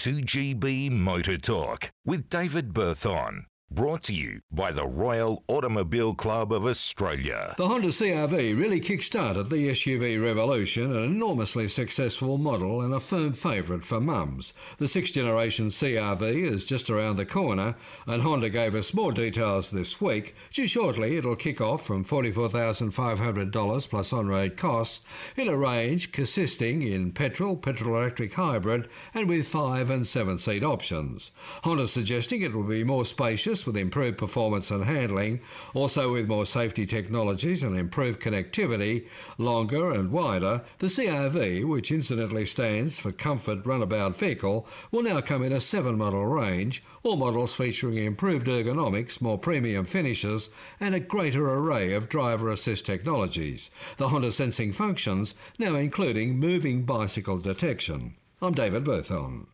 2GB Motor Talk with David Berthon. Brought to you by the Royal Automobile Club of Australia. The Honda CRV really kick-started the SUV revolution, an enormously successful model and a firm favourite for mums. The sixth generation CRV is just around the corner, and Honda gave us more details this week. Just shortly, it'll kick off from $44,500 plus on-road costs in a range consisting in petrol, petrol-electric hybrid, and with five and seven-seat options. Honda suggesting it will be more spacious with improved performance and handling, also with more safety technologies and improved connectivity, longer and wider, the CRV, which incidentally stands for Comfort Runabout Vehicle, will now come in a seven model range, all models featuring improved ergonomics, more premium finishes, and a greater array of driver assist technologies. The Honda sensing functions now including moving bicycle detection. I'm David Berthon.